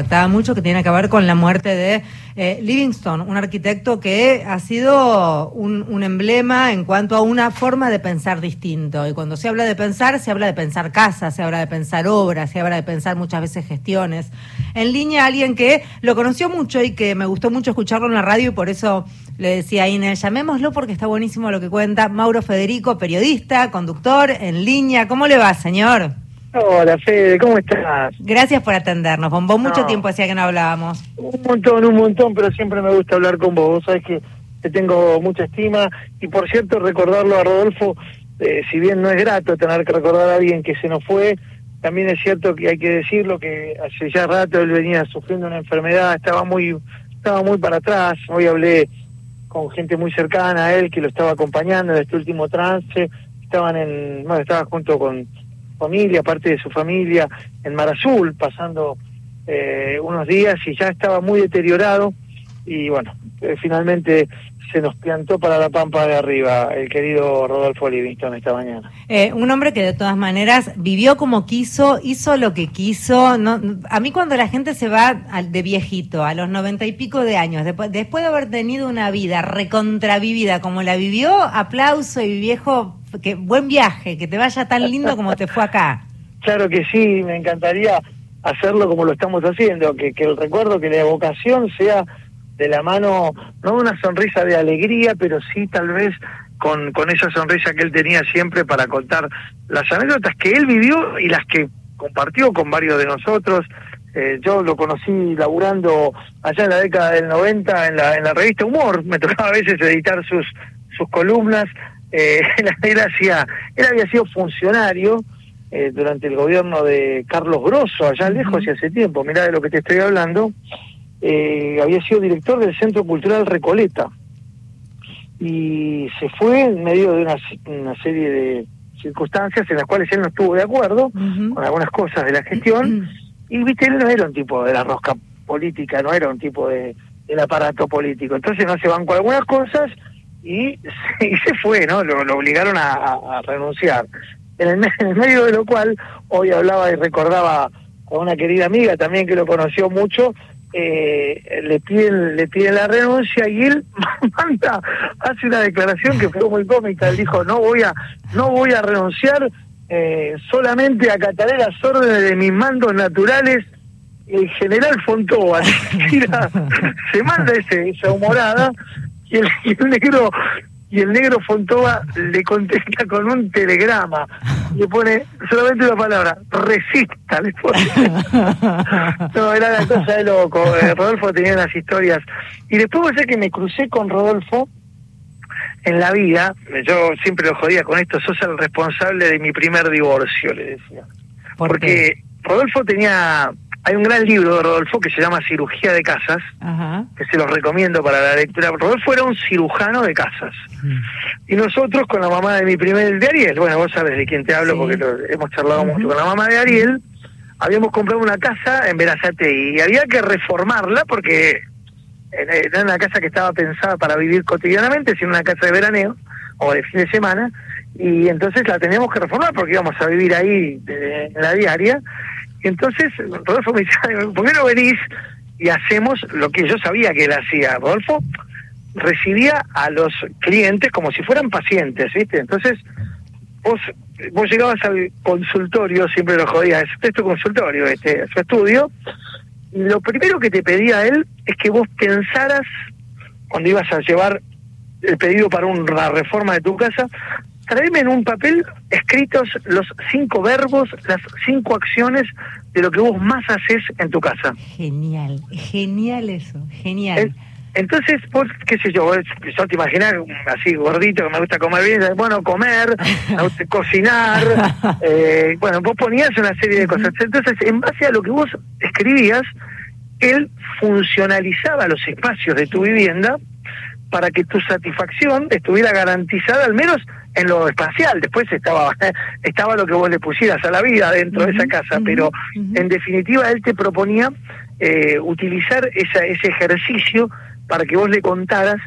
impactaba mucho, que tiene que ver con la muerte de eh, Livingston, un arquitecto que ha sido un, un, emblema en cuanto a una forma de pensar distinto. Y cuando se habla de pensar, se habla de pensar casas, se habla de pensar obras, se habla de pensar muchas veces gestiones. En línea, alguien que lo conoció mucho y que me gustó mucho escucharlo en la radio y por eso le decía a Inés, llamémoslo porque está buenísimo lo que cuenta. Mauro Federico, periodista, conductor, en línea. ¿Cómo le va, señor? Hola, Fede, ¿cómo estás? Gracias por atendernos. Con vos mucho tiempo hacía que no hablábamos. Un montón, un montón, pero siempre me gusta hablar con vos. Vos sabés que te tengo mucha estima. Y por cierto, recordarlo a Rodolfo, eh, si bien no es grato tener que recordar a alguien que se nos fue, también es cierto que hay que decirlo que hace ya rato él venía sufriendo una enfermedad, estaba muy, estaba muy para atrás. Hoy hablé con gente muy cercana a él que lo estaba acompañando en este último trance. Estaban en, bueno, estaba junto con familia, parte de su familia, en Mar Azul, pasando eh, unos días y ya estaba muy deteriorado y bueno, eh, finalmente se nos plantó para la pampa de arriba el querido Rodolfo Livingston esta mañana. Eh, un hombre que de todas maneras vivió como quiso, hizo lo que quiso. No, a mí cuando la gente se va de viejito, a los noventa y pico de años, después, después de haber tenido una vida recontravivida como la vivió, aplauso y viejo que buen viaje, que te vaya tan lindo como te fue acá. Claro que sí, me encantaría hacerlo como lo estamos haciendo, que, que el recuerdo, que la evocación sea de la mano, no una sonrisa de alegría, pero sí tal vez con, con esa sonrisa que él tenía siempre para contar las anécdotas que él vivió y las que compartió con varios de nosotros. Eh, yo lo conocí laburando allá en la década del 90 en la, en la revista Humor, me tocaba a veces editar sus, sus columnas. Eh, él, hacía, él había sido funcionario eh, durante el gobierno de Carlos Grosso, allá lejos y hace tiempo, mirá de lo que te estoy hablando, eh, había sido director del Centro Cultural Recoleta. Y se fue en medio de una, una serie de circunstancias en las cuales él no estuvo de acuerdo con algunas cosas de la gestión. Y viste él no era un tipo de la rosca política no era un tipo de del aparato político. Entonces no se van con algunas cosas y, se fue, ¿no? Lo, obligaron a, renunciar. En el, medio de lo cual, hoy hablaba y recordaba a una querida amiga también que lo conoció mucho, eh, le piden le piden la renuncia y él manda hace una declaración que fue muy cómica. Él dijo no voy a no voy a renunciar eh, solamente acataré las órdenes de mis mandos naturales el general Fontova se manda ese, esa humorada y el, negro y el negro Fontova le contesta con un telegrama le pone solamente una palabra resista le pone. No era la cosa de loco eh, Rodolfo tenía unas historias. Y después sé que me crucé con Rodolfo en la vida yo siempre lo jodía con esto sos el responsable de mi primer divorcio le decía. Porque Rodolfo tenía hay un gran libro de Rodolfo que se llama Cirugía de Casas, que se los recomiendo para la lectura. Rodolfo era un cirujano de casas. Y nosotros con la mamá de mi primer, de Ariel, bueno, vos sabes de quién te hablo porque hemos charlado mucho con la mamá de Ariel, habíamos comprado una casa en Verazate y había que reformarla porque era una casa que estaba pensada para vivir cotidianamente, sino una casa de veraneo o de fin de semana, y entonces la teníamos que reformar porque íbamos a vivir ahí en la diaria entonces Rodolfo me dice, ¿por qué venís y hacemos lo que yo sabía que él hacía? Rodolfo recibía a los clientes como si fueran pacientes, ¿viste? Entonces vos, vos llegabas al consultorio, siempre lo jodía, este es tu consultorio, este, su estudio, lo primero que te pedía él es que vos pensaras, cuando ibas a llevar el pedido para una reforma de tu casa, traeme en un papel escritos los cinco verbos, las cinco acciones de lo que vos más haces en tu casa. Genial, genial eso, genial. entonces, vos, qué sé yo, yo te imaginas así gordito que me gusta comer bien, bueno, comer, cocinar, eh, bueno, vos ponías una serie de cosas. Entonces, en base a lo que vos escribías, él funcionalizaba los espacios de tu vivienda para que tu satisfacción estuviera garantizada al menos en lo espacial. Después estaba estaba lo que vos le pusieras a la vida dentro de esa casa, pero en definitiva él te proponía eh, utilizar esa, ese ejercicio para que vos le contaras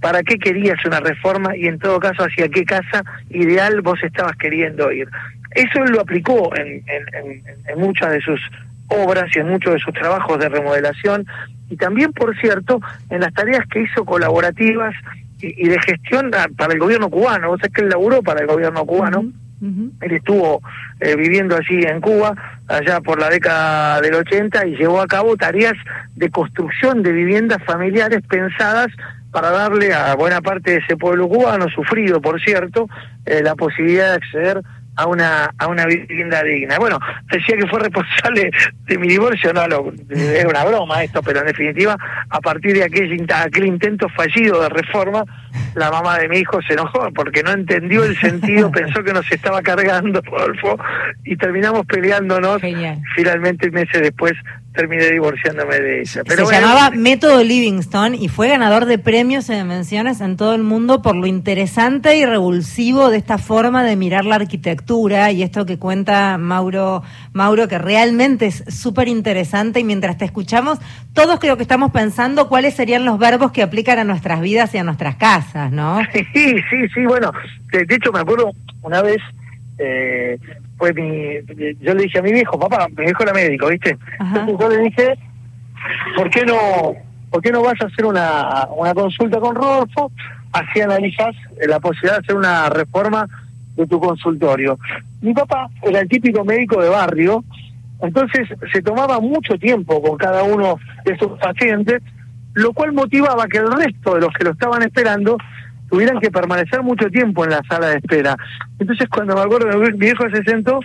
para qué querías una reforma y en todo caso hacia qué casa ideal vos estabas queriendo ir. Eso él lo aplicó en, en, en muchas de sus obras y en muchos de sus trabajos de remodelación y también, por cierto, en las tareas que hizo colaborativas y, de gestión para el gobierno cubano. Vos sabés que él laburó para el gobierno cubano. Él estuvo eh, viviendo allí en Cuba, allá por la década del 80, y llevó a cabo tareas de construcción de viviendas familiares pensadas para darle a buena parte de ese pueblo cubano, sufrido por cierto, eh, la posibilidad de acceder a una a una vivienda digna. Bueno, decía que fue responsable de mi divorcio, no, lo, es una broma esto, pero en definitiva, a partir de aquel, aquel intento fallido de reforma, la mamá de mi hijo se enojó porque no entendió el sentido, pensó que nos estaba cargando, Rodolfo, y terminamos peleándonos. Finalmente, meses después, terminé divorciándome de ella. Pero Se llamaba Método Livingstone y fue ganador de premios y de menciones en todo el mundo por lo interesante y revulsivo de esta forma de mirar la arquitectura y esto que cuenta Mauro, Mauro que realmente es súper interesante y mientras te escuchamos, todos creo que estamos pensando cuáles serían los verbos que aplican a nuestras vidas y a nuestras casas, ¿no? Sí, sí, sí, bueno, de, hecho me acuerdo una vez... Eh, fue mi, yo le dije a mi viejo, papá, mi viejo era médico, ¿viste? Entonces yo le dije, ¿por qué no, por qué no vas a hacer una, una consulta con Rodolfo? Así analizas la posibilidad de hacer una reforma de tu consultorio. Mi papá era el típico médico de barrio, entonces se tomaba mucho tiempo con cada uno de sus pacientes, lo cual motivaba que el resto de los que lo estaban esperando tuvieran que permanecer mucho tiempo en la sala de espera. Entonces cuando me acuerdo, mi viejo se sentó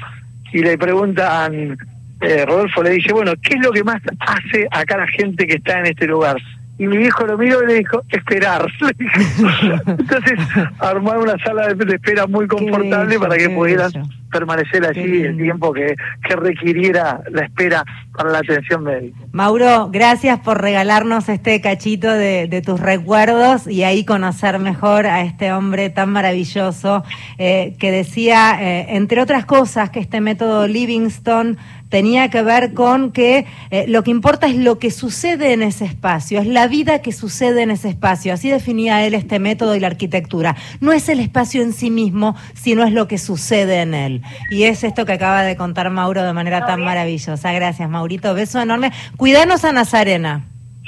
y le preguntan, eh, Rodolfo le dice, bueno, ¿qué es lo que más hace acá la gente que está en este lugar? Y mi viejo lo miró y le dijo, esperar. Entonces armar una sala de espera muy confortable para que pudieran permanecer allí el tiempo que, que requiriera la espera para la atención médica. Mauro, gracias por regalarnos este cachito de, de tus recuerdos y ahí conocer mejor a este hombre tan maravilloso eh, que decía, eh, entre otras cosas, que este método Livingstone tenía que ver con que eh, lo que importa es lo que sucede en ese espacio, es la vida que sucede en ese espacio. Así definía él este método y la arquitectura. No es el espacio en sí mismo, sino es lo que sucede en él. Y es esto que acaba de contar Mauro de manera tan maravillosa. Gracias, Maurito. Beso enorme. Cuidanos a Nazarena.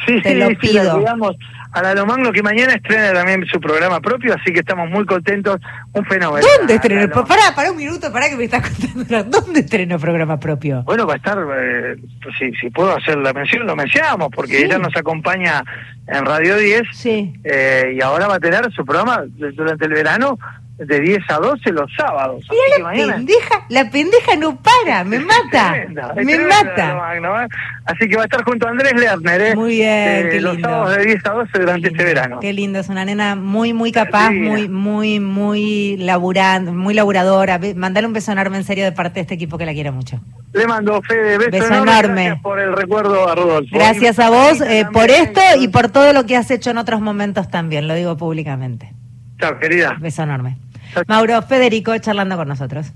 Sí, Te lo pido. cuidamos a la Lomagno que mañana estrena también su programa propio, así que estamos muy contentos. Un fenómeno. ¿Dónde estrena? Pará, pará un minuto, pará que me estás contando. ¿Dónde estrena programa propio? Bueno, va a estar, eh, si, si puedo hacer la mención, lo mencionamos, porque ella nos acompaña en Radio 10. Sí. Eh, y ahora va a tener su programa durante el verano de 10 a 12 los sábados. Y la pendeja, la pendeja no para, me mata, me mata. Así que va a estar junto a Andrés Lerner, ¿eh? Muy bien, qué los sábados de 10 a 12 durante este verano. Qué lindo, es una nena muy, muy capaz, muy, muy, muy laburante, muy laburadora. Mandale un beso enorme en serio de parte de este equipo que la quiere mucho. Le mando Fede, beso, beso enorme. Gracias por el recuerdo a Rodolfo. Gracias a vos eh, por esto y por todo lo que has hecho en otros momentos también, lo digo públicamente. Chao, querida. Beso enorme. Mauro Federico charlando con nosotros.